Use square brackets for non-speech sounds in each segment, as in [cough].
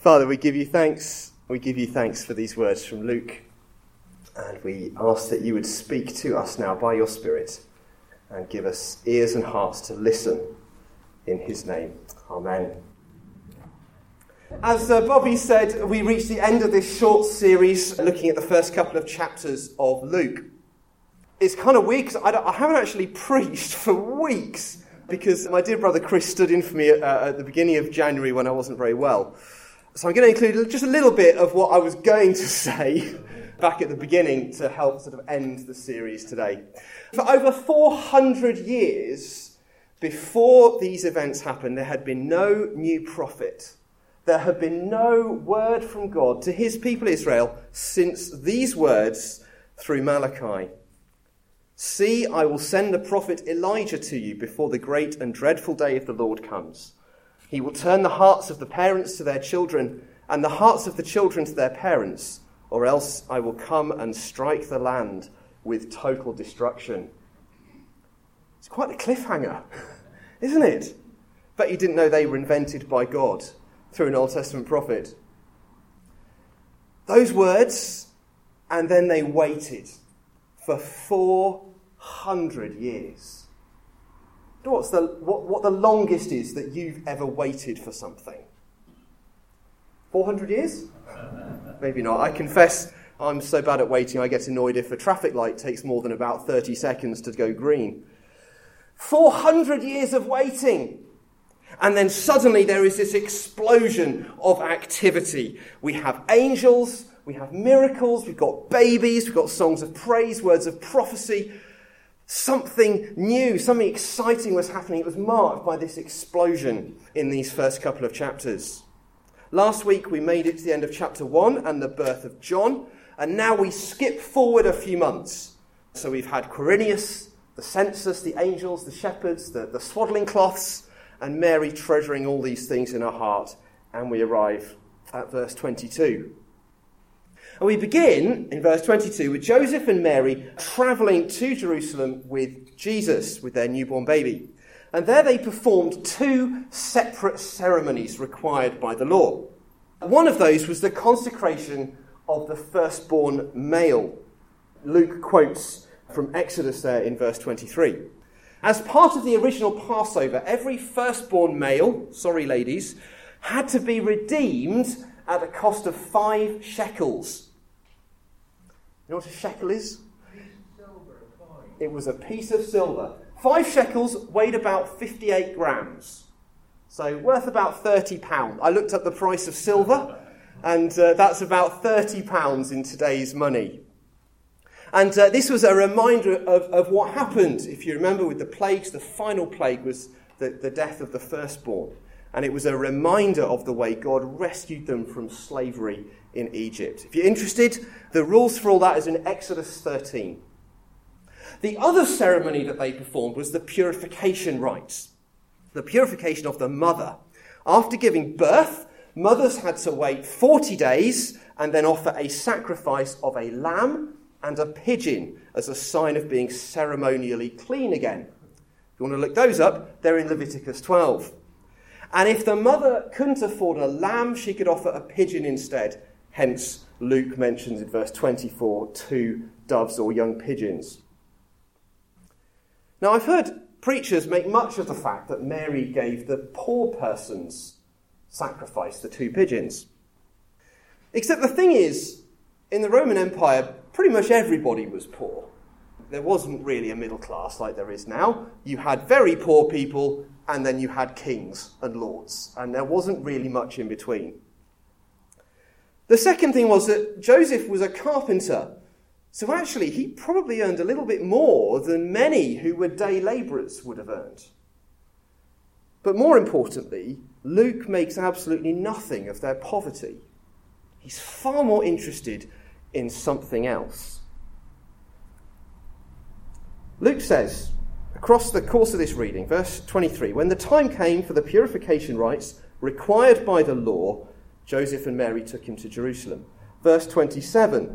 Father, we give you thanks. We give you thanks for these words from Luke. And we ask that you would speak to us now by your Spirit and give us ears and hearts to listen in his name. Amen. As uh, Bobby said, we reached the end of this short series looking at the first couple of chapters of Luke. It's kind of weird because I, I, haven't actually [laughs] preached for weeks because my dear brother Chris stood in for me at, uh, at the beginning of January when I wasn't very well. So I'm going to include just a little bit of what I was going to [laughs] say back at the beginning to help sort of end the series today. For over 400 years before these events happened, there had been no new prophet. There had been no word from God to his people Israel since these words through Malachi. See, I will send the prophet Elijah to you before the great and dreadful day of the Lord comes. He will turn the hearts of the parents to their children, and the hearts of the children to their parents, or else I will come and strike the land with total destruction. It's quite a cliffhanger, [laughs] isn't it? Bet you didn't know they were invented by God through an Old Testament prophet. Those words, and then they waited for 400 years. What's the, what, what the longest is that you've ever waited for something? 400 years? Maybe not. I confess I'm so bad at waiting, I get annoyed if a traffic light takes more than about 30 seconds to go green. 400 years of waiting. And then suddenly there is this explosion of activity. We have angels, we have miracles, we've got babies, we've got songs of praise, words of prophecy. Something new, something exciting was happening. It was marked by this explosion in these first couple of chapters. Last week we made it to the end of chapter 1 and the birth of John, and now we skip forward a few months. So we've had Quirinius, the census, the angels, the shepherds, the, the swaddling cloths, and Mary treasuring all these things in her heart, and we arrive at verse 22. And we begin in verse 22 with Joseph and Mary traveling to Jerusalem with Jesus, with their newborn baby. And there they performed two separate ceremonies required by the law. One of those was the consecration of the firstborn male. Luke quotes from Exodus there in verse 23. As part of the original Passover, every firstborn male, sorry ladies, had to be redeemed at a cost of five shekels. You know what a shekel is? It was a piece of silver. Five shekels weighed about 58 grams. So worth about 30 pounds. I looked up the price of silver, and uh, that's about 30 pounds in today's money. And uh, this was a reminder of, of what happened. If you remember with the plagues, the final plague was the, the death of the firstborn. And it was a reminder of the way God rescued them from slavery in Egypt. If you're interested, the rules for all that is in Exodus 13. The other ceremony that they performed was the purification rites, the purification of the mother. After giving birth, mothers had to wait 40 days and then offer a sacrifice of a lamb and a pigeon as a sign of being ceremonially clean again. If you want to look those up, they're in Leviticus 12. And if the mother couldn't afford a lamb, she could offer a pigeon instead Hence, Luke mentions in verse 24 two doves or young pigeons. Now, I've heard preachers make much of the fact that Mary gave the poor person's sacrifice the two pigeons. Except the thing is, in the Roman Empire, pretty much everybody was poor. There wasn't really a middle class like there is now. You had very poor people, and then you had kings and lords, and there wasn't really much in between. The second thing was that Joseph was a carpenter. So actually, he probably earned a little bit more than many who were day labourers would have earned. But more importantly, Luke makes absolutely nothing of their poverty. He's far more interested in something else. Luke says, across the course of this reading, verse 23, when the time came for the purification rites required by the law, Joseph and Mary took him to Jerusalem. Verse 27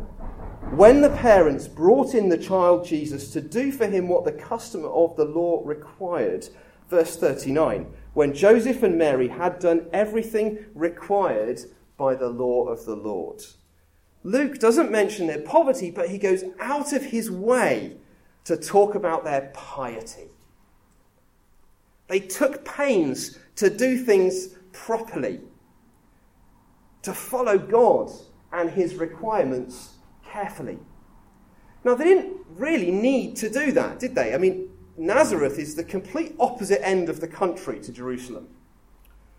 When the parents brought in the child Jesus to do for him what the custom of the law required, verse 39 When Joseph and Mary had done everything required by the law of the Lord. Luke doesn't mention their poverty, but he goes out of his way to talk about their piety. They took pains to do things properly, to follow God and his requirements carefully. Now, they didn't really need to do that, did they? I mean, Nazareth is the complete opposite end of the country to Jerusalem.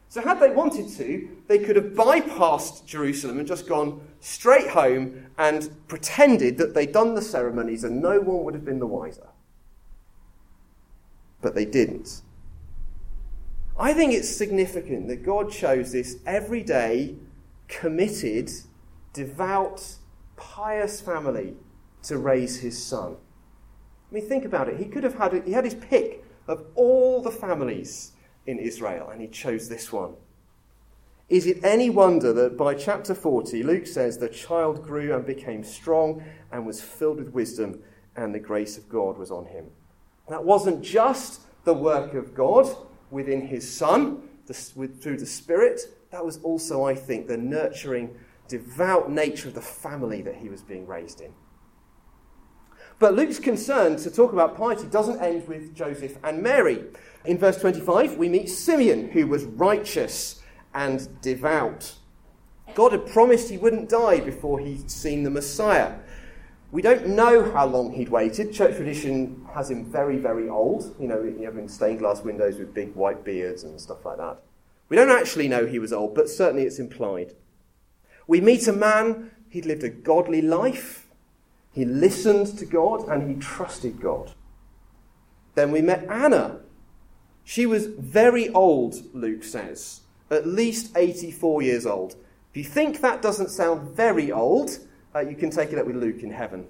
So, had they wanted to, they could have bypassed Jerusalem and just gone straight home and pretended that they'd done the ceremonies and no one would have been the wiser. But they didn't. I think it's significant that God chose this everyday, committed, devout, pious family to raise his son. I mean, think about it. He could have had, he had his pick of all the families in Israel, and he chose this one. Is it any wonder that by chapter 40, Luke says the child grew and became strong and was filled with wisdom, and the grace of God was on him? That wasn't just the work of God within his son the, with, through the Spirit, that was also, I think, the nurturing, devout nature of the family that he was being raised in. But Luke's concern to talk about piety doesn't end with Joseph and Mary. In verse 25, we meet Simeon, who was righteous and devout. God had promised he wouldn't die before he'd seen the Messiah. We don't know how long he'd waited. Church tradition has him very, very old. You know, having stained glass windows with big white beards and stuff like that. We don't actually know he was old, but certainly it's implied. We meet a man, he'd lived a godly life, he listened to God, and he trusted God. Then we met Anna, she was very old, Luke says, at least 84 years old. If you think that doesn't sound very old, uh, you can take it up with Luke in heaven.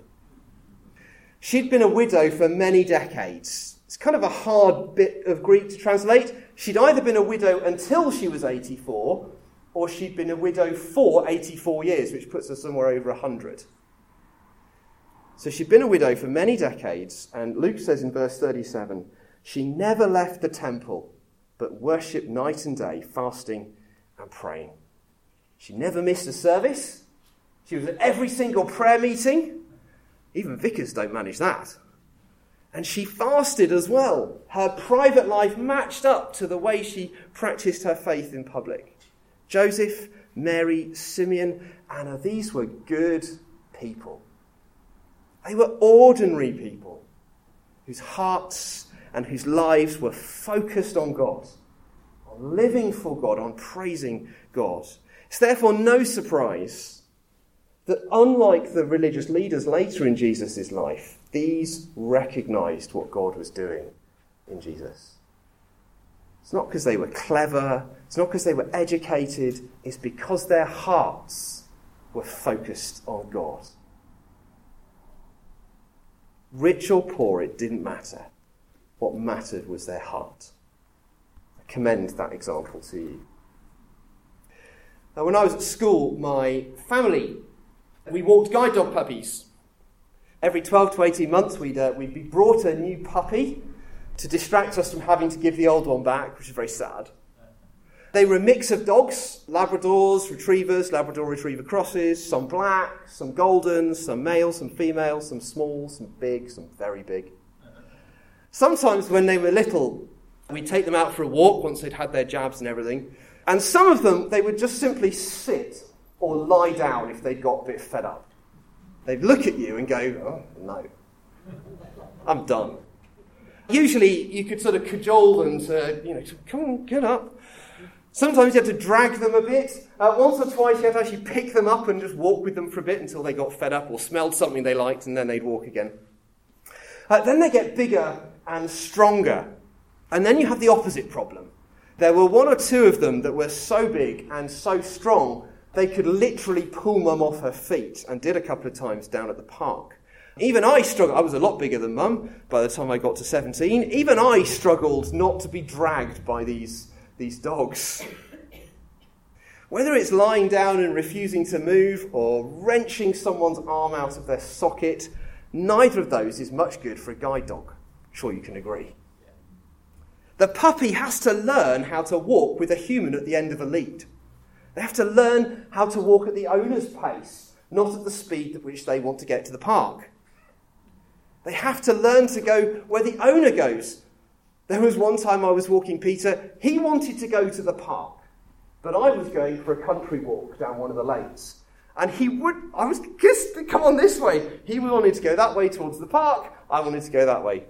She'd been a widow for many decades. It's kind of a hard bit of Greek to translate. She'd either been a widow until she was 84, or she'd been a widow for 84 years, which puts her somewhere over 100. So she'd been a widow for many decades, and Luke says in verse 37 she never left the temple, but worshipped night and day, fasting and praying. She never missed a service. She was at every single prayer meeting. Even vicars don't manage that. And she fasted as well. Her private life matched up to the way she practiced her faith in public. Joseph, Mary, Simeon, Anna, these were good people. They were ordinary people whose hearts and whose lives were focused on God, on living for God, on praising God. It's therefore no surprise that, unlike the religious leaders later in Jesus' life, these recognized what God was doing in Jesus. It's not because they were clever, it's not because they were educated, it's because their hearts were focused on God. Rich or poor, it didn't matter. What mattered was their heart. I commend that example to you. Now, when I was at school, my family, we walked guide dog puppies. Every 12 to 18 months, we'd, uh, we'd be brought a new puppy to distract us from having to give the old one back, which is very sad. They were a mix of dogs Labradors, Retrievers, Labrador Retriever crosses, some black, some golden, some male, some female, some small, some big, some very big. Sometimes when they were little, we'd take them out for a walk once they'd had their jabs and everything. And some of them, they would just simply sit or lie down if they'd got a bit fed up. They'd look at you and go, oh, no, I'm done. Usually you could sort of cajole them to, you know, come on, get up. Sometimes you had to drag them a bit. Uh, once or twice you had to actually pick them up and just walk with them for a bit until they got fed up or smelled something they liked and then they'd walk again. Uh, then they get bigger and stronger. And then you have the opposite problem. There were one or two of them that were so big and so strong, they could literally pull mum off her feet, and did a couple of times down at the park. Even I struggled. I was a lot bigger than mum by the time I got to 17. Even I struggled not to be dragged by these, these dogs. Whether it's lying down and refusing to move or wrenching someone's arm out of their socket, neither of those is much good for a guide dog. Sure, you can agree. The puppy has to learn how to walk with a human at the end of a lead. They have to learn how to walk at the owner's pace, not at the speed at which they want to get to the park. They have to learn to go where the owner goes. There was one time I was walking Peter, he wanted to go to the park, but I was going for a country walk down one of the lanes. And he would, I was, just come on this way. He wanted to go that way towards the park. I wanted to go that way.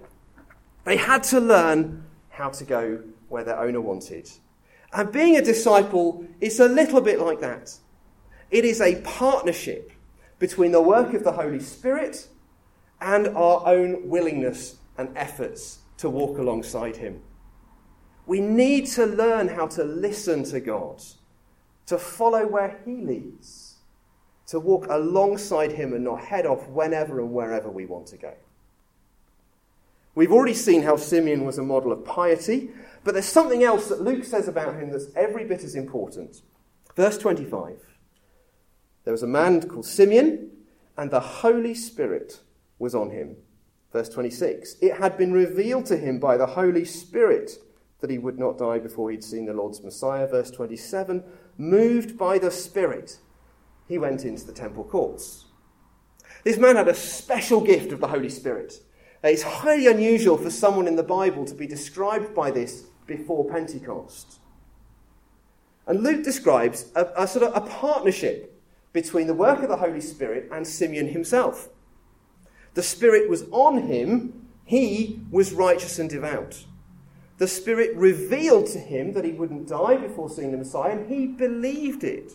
They had to learn how to go where their owner wanted. And being a disciple is a little bit like that. It is a partnership between the work of the Holy Spirit and our own willingness and efforts to walk alongside Him. We need to learn how to listen to God, to follow where He leads to walk alongside him and not head off whenever and wherever we want to go. We've already seen how Simeon was a model of piety, but there's something else that Luke says about him that's every bit as important. Verse 25 There was a man called Simeon, and the Holy Spirit was on him. Verse 26 It had been revealed to him by the Holy Spirit that he would not die before he'd seen the Lord's Messiah. Verse 27 Moved by the Spirit he went into the temple courts. This man had a special gift of the Holy Spirit. It's highly unusual for someone in the Bible to be described by this before Pentecost. And Luke describes a, a, sort of a partnership between the work of the Holy Spirit and Simeon himself. The Spirit was on him, he was righteous and devout. The Spirit revealed to him that he wouldn't die before seeing the Messiah, and he believed it.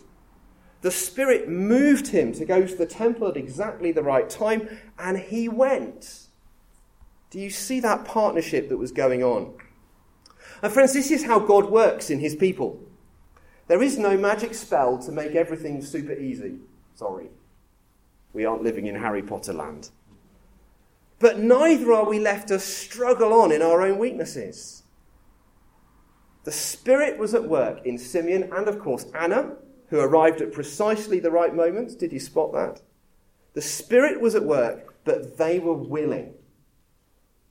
The Spirit moved him to go to the temple at exactly the right time, and he went. Do you see that partnership that was going on? And, friends, this is how God works in his people. There is no magic spell to make everything super easy. Sorry. We aren't living in Harry Potter land. But neither are we left to struggle on in our own weaknesses. The Spirit was at work in Simeon and, of course, Anna who arrived at precisely the right moment. Did you spot that? The Spirit was at work, but they were willing.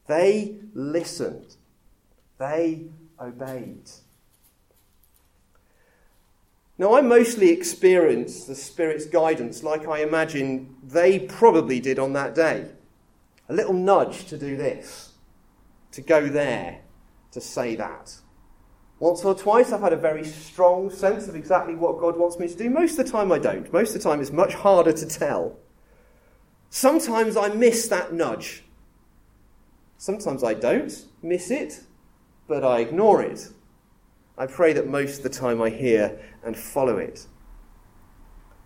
They listened. They obeyed. Now, I mostly experience the Spirit's guidance like I imagine they probably did on that day. A little nudge to do this, to go there, to say that. Once or twice, I've had a very strong sense of exactly what God wants me to do. Most of the time, I don't. Most of the time, it's much harder to tell. Sometimes I miss that nudge. Sometimes I don't miss it, but I ignore it. I pray that most of the time I hear and follow it.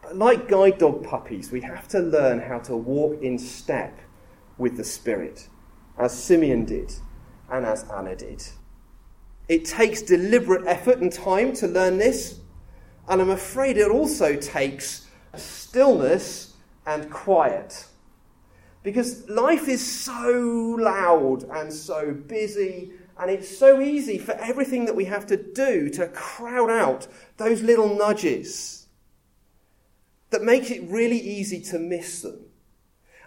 But like guide dog puppies, we have to learn how to walk in step with the Spirit, as Simeon did and as Anna did. It takes deliberate effort and time to learn this, and I'm afraid it also takes stillness and quiet. Because life is so loud and so busy, and it's so easy for everything that we have to do to crowd out those little nudges that makes it really easy to miss them.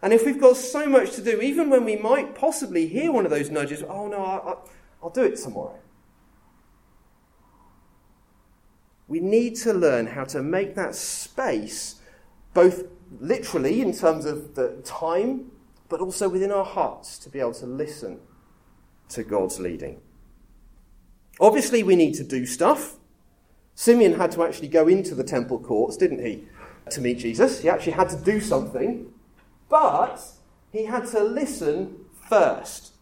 And if we've got so much to do, even when we might possibly hear one of those nudges, oh no, I, will do it tomorrow. we need to learn how to make that space, both literally in terms of the time, but also within our hearts to be able to listen to God's leading. Obviously, we need to do stuff. Simeon had to actually go into the temple courts, didn't he, to meet Jesus? He actually had to do something, but he had to listen first.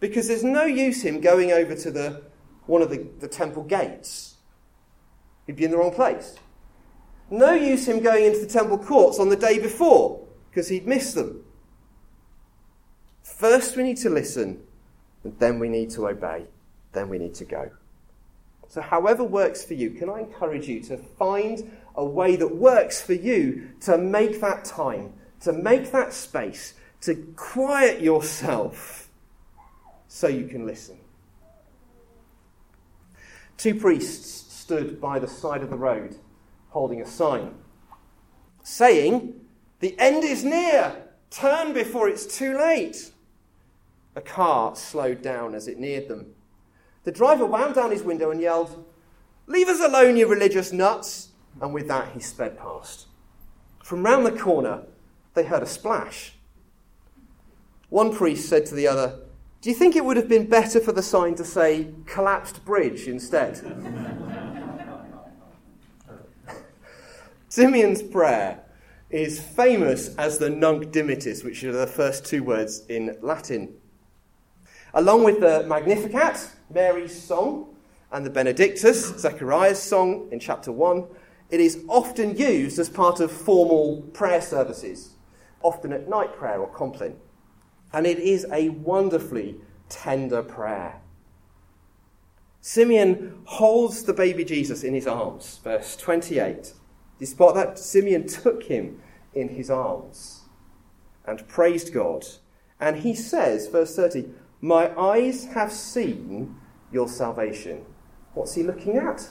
Because there's no use him going over to the, one of the, the temple gates He'd be in the wrong place. No use him going into the temple courts on the day before, because he'd miss them. First, we need to listen, and then we need to obey. Then we need to go. So, however works for you, can I encourage you to find a way that works for you to make that time, to make that space, to quiet yourself so you can listen? Two priests stood by the side of the road holding a sign saying, The end is near! Turn before it's too late! A car slowed down as it neared them. The driver wound down his window and yelled, Leave us alone, you religious nuts! and with that he sped past. From round the corner, they heard a splash. One priest said to the other, Do you think it would have been better for the sign to say collapsed bridge instead? Simeon's prayer is famous as the Nunc Dimittis, which are the first two words in Latin. Along with the Magnificat, Mary's song, and the Benedictus, Zechariah's song in chapter 1, it is often used as part of formal prayer services, often at night prayer or compline. And it is a wonderfully tender prayer. Simeon holds the baby Jesus in his arms, verse 28. Despite that, Simeon took him in his arms and praised God. And he says, verse 30, My eyes have seen your salvation. What's he looking at?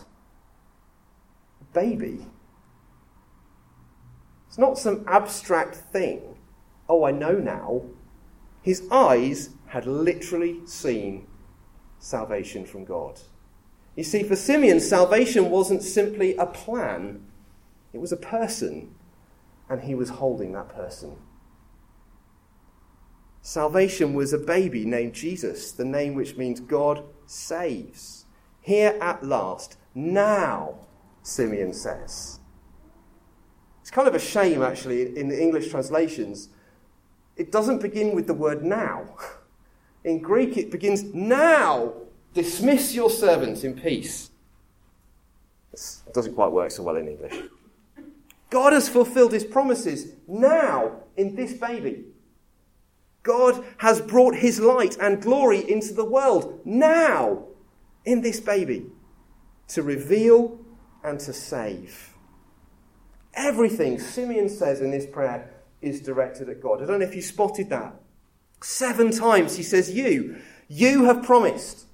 A baby. It's not some abstract thing. Oh, I know now. His eyes had literally seen salvation from God. You see, for Simeon, salvation wasn't simply a plan, it was a person, and he was holding that person. Salvation was a baby named Jesus, the name which means God saves. Here at last, now, Simeon says. It's kind of a shame, actually, in the English translations. It doesn't begin with the word now. [laughs] In Greek, it begins now. Dismiss your servants in peace. It doesn't quite work so well in English. God has fulfilled his promises now in this baby. God has brought his light and glory into the world now in this baby to reveal and to save. Everything Simeon says in this prayer is directed at God. I don't know if you spotted that. Seven times he says, You, you have promised.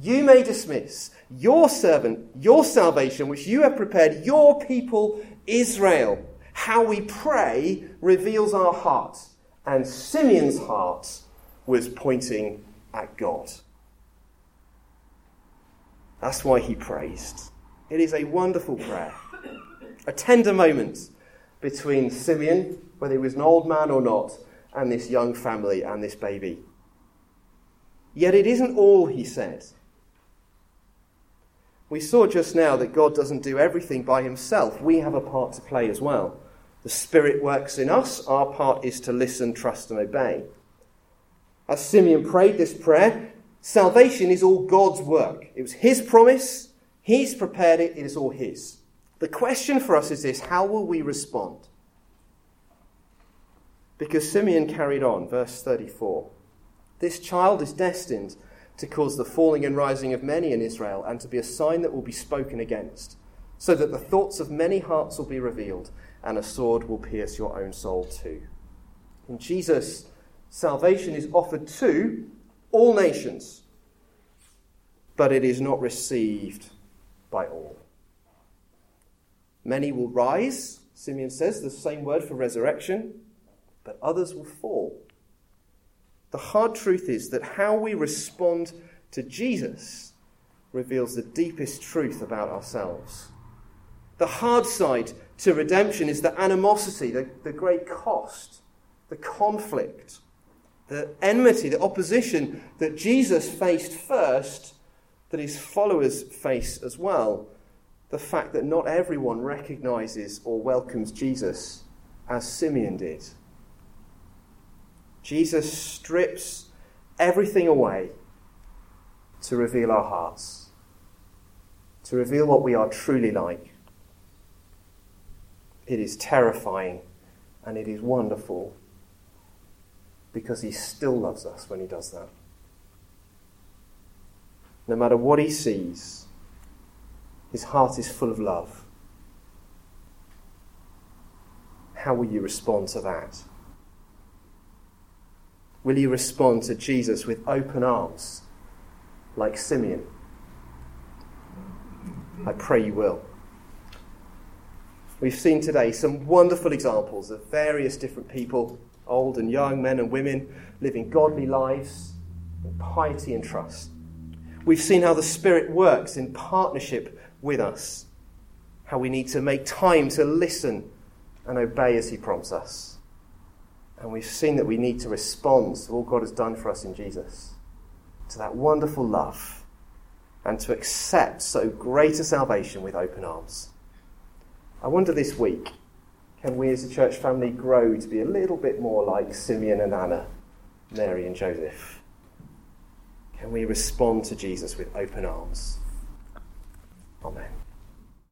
You may dismiss your servant, your salvation, which you have prepared, your people Israel. How we pray reveals our heart. And Simeon's heart was pointing at God. That's why he praised. It is a wonderful prayer, a tender moment between Simeon, whether he was an old man or not, and this young family and this baby. Yet it isn't all he said. We saw just now that God doesn't do everything by himself. We have a part to play as well. The Spirit works in us. Our part is to listen, trust, and obey. As Simeon prayed this prayer, salvation is all God's work. It was his promise. He's prepared it. It is all his. The question for us is this how will we respond? Because Simeon carried on, verse 34. This child is destined to cause the falling and rising of many in Israel, and to be a sign that will be spoken against, so that the thoughts of many hearts will be revealed, and a sword will pierce your own soul too. In Jesus, salvation is offered to all nations, but it is not received by all. Many will rise, Simeon says, the same word for resurrection, but others will fall. The hard truth is that how we respond to Jesus reveals the deepest truth about ourselves. The hard side to redemption is the animosity, the, the great cost, the conflict, the enmity, the opposition that Jesus faced first, that his followers face as well. The fact that not everyone recognizes or welcomes Jesus as Simeon did. Jesus strips everything away to reveal our hearts, to reveal what we are truly like. It is terrifying and it is wonderful because he still loves us when he does that. No matter what he sees, his heart is full of love. How will you respond to that? Will you respond to Jesus with open arms, like Simeon? I pray you will. We've seen today some wonderful examples of various different people, old and young, men and women, living godly lives in piety and trust. We've seen how the Spirit works in partnership with us, how we need to make time to listen and obey as He prompts us. And we've seen that we need to respond to all God has done for us in Jesus, to that wonderful love, and to accept so great a salvation with open arms. I wonder this week, can we as a church family grow to be a little bit more like Simeon and Anna, Mary and Joseph? Can we respond to Jesus with open arms? Amen.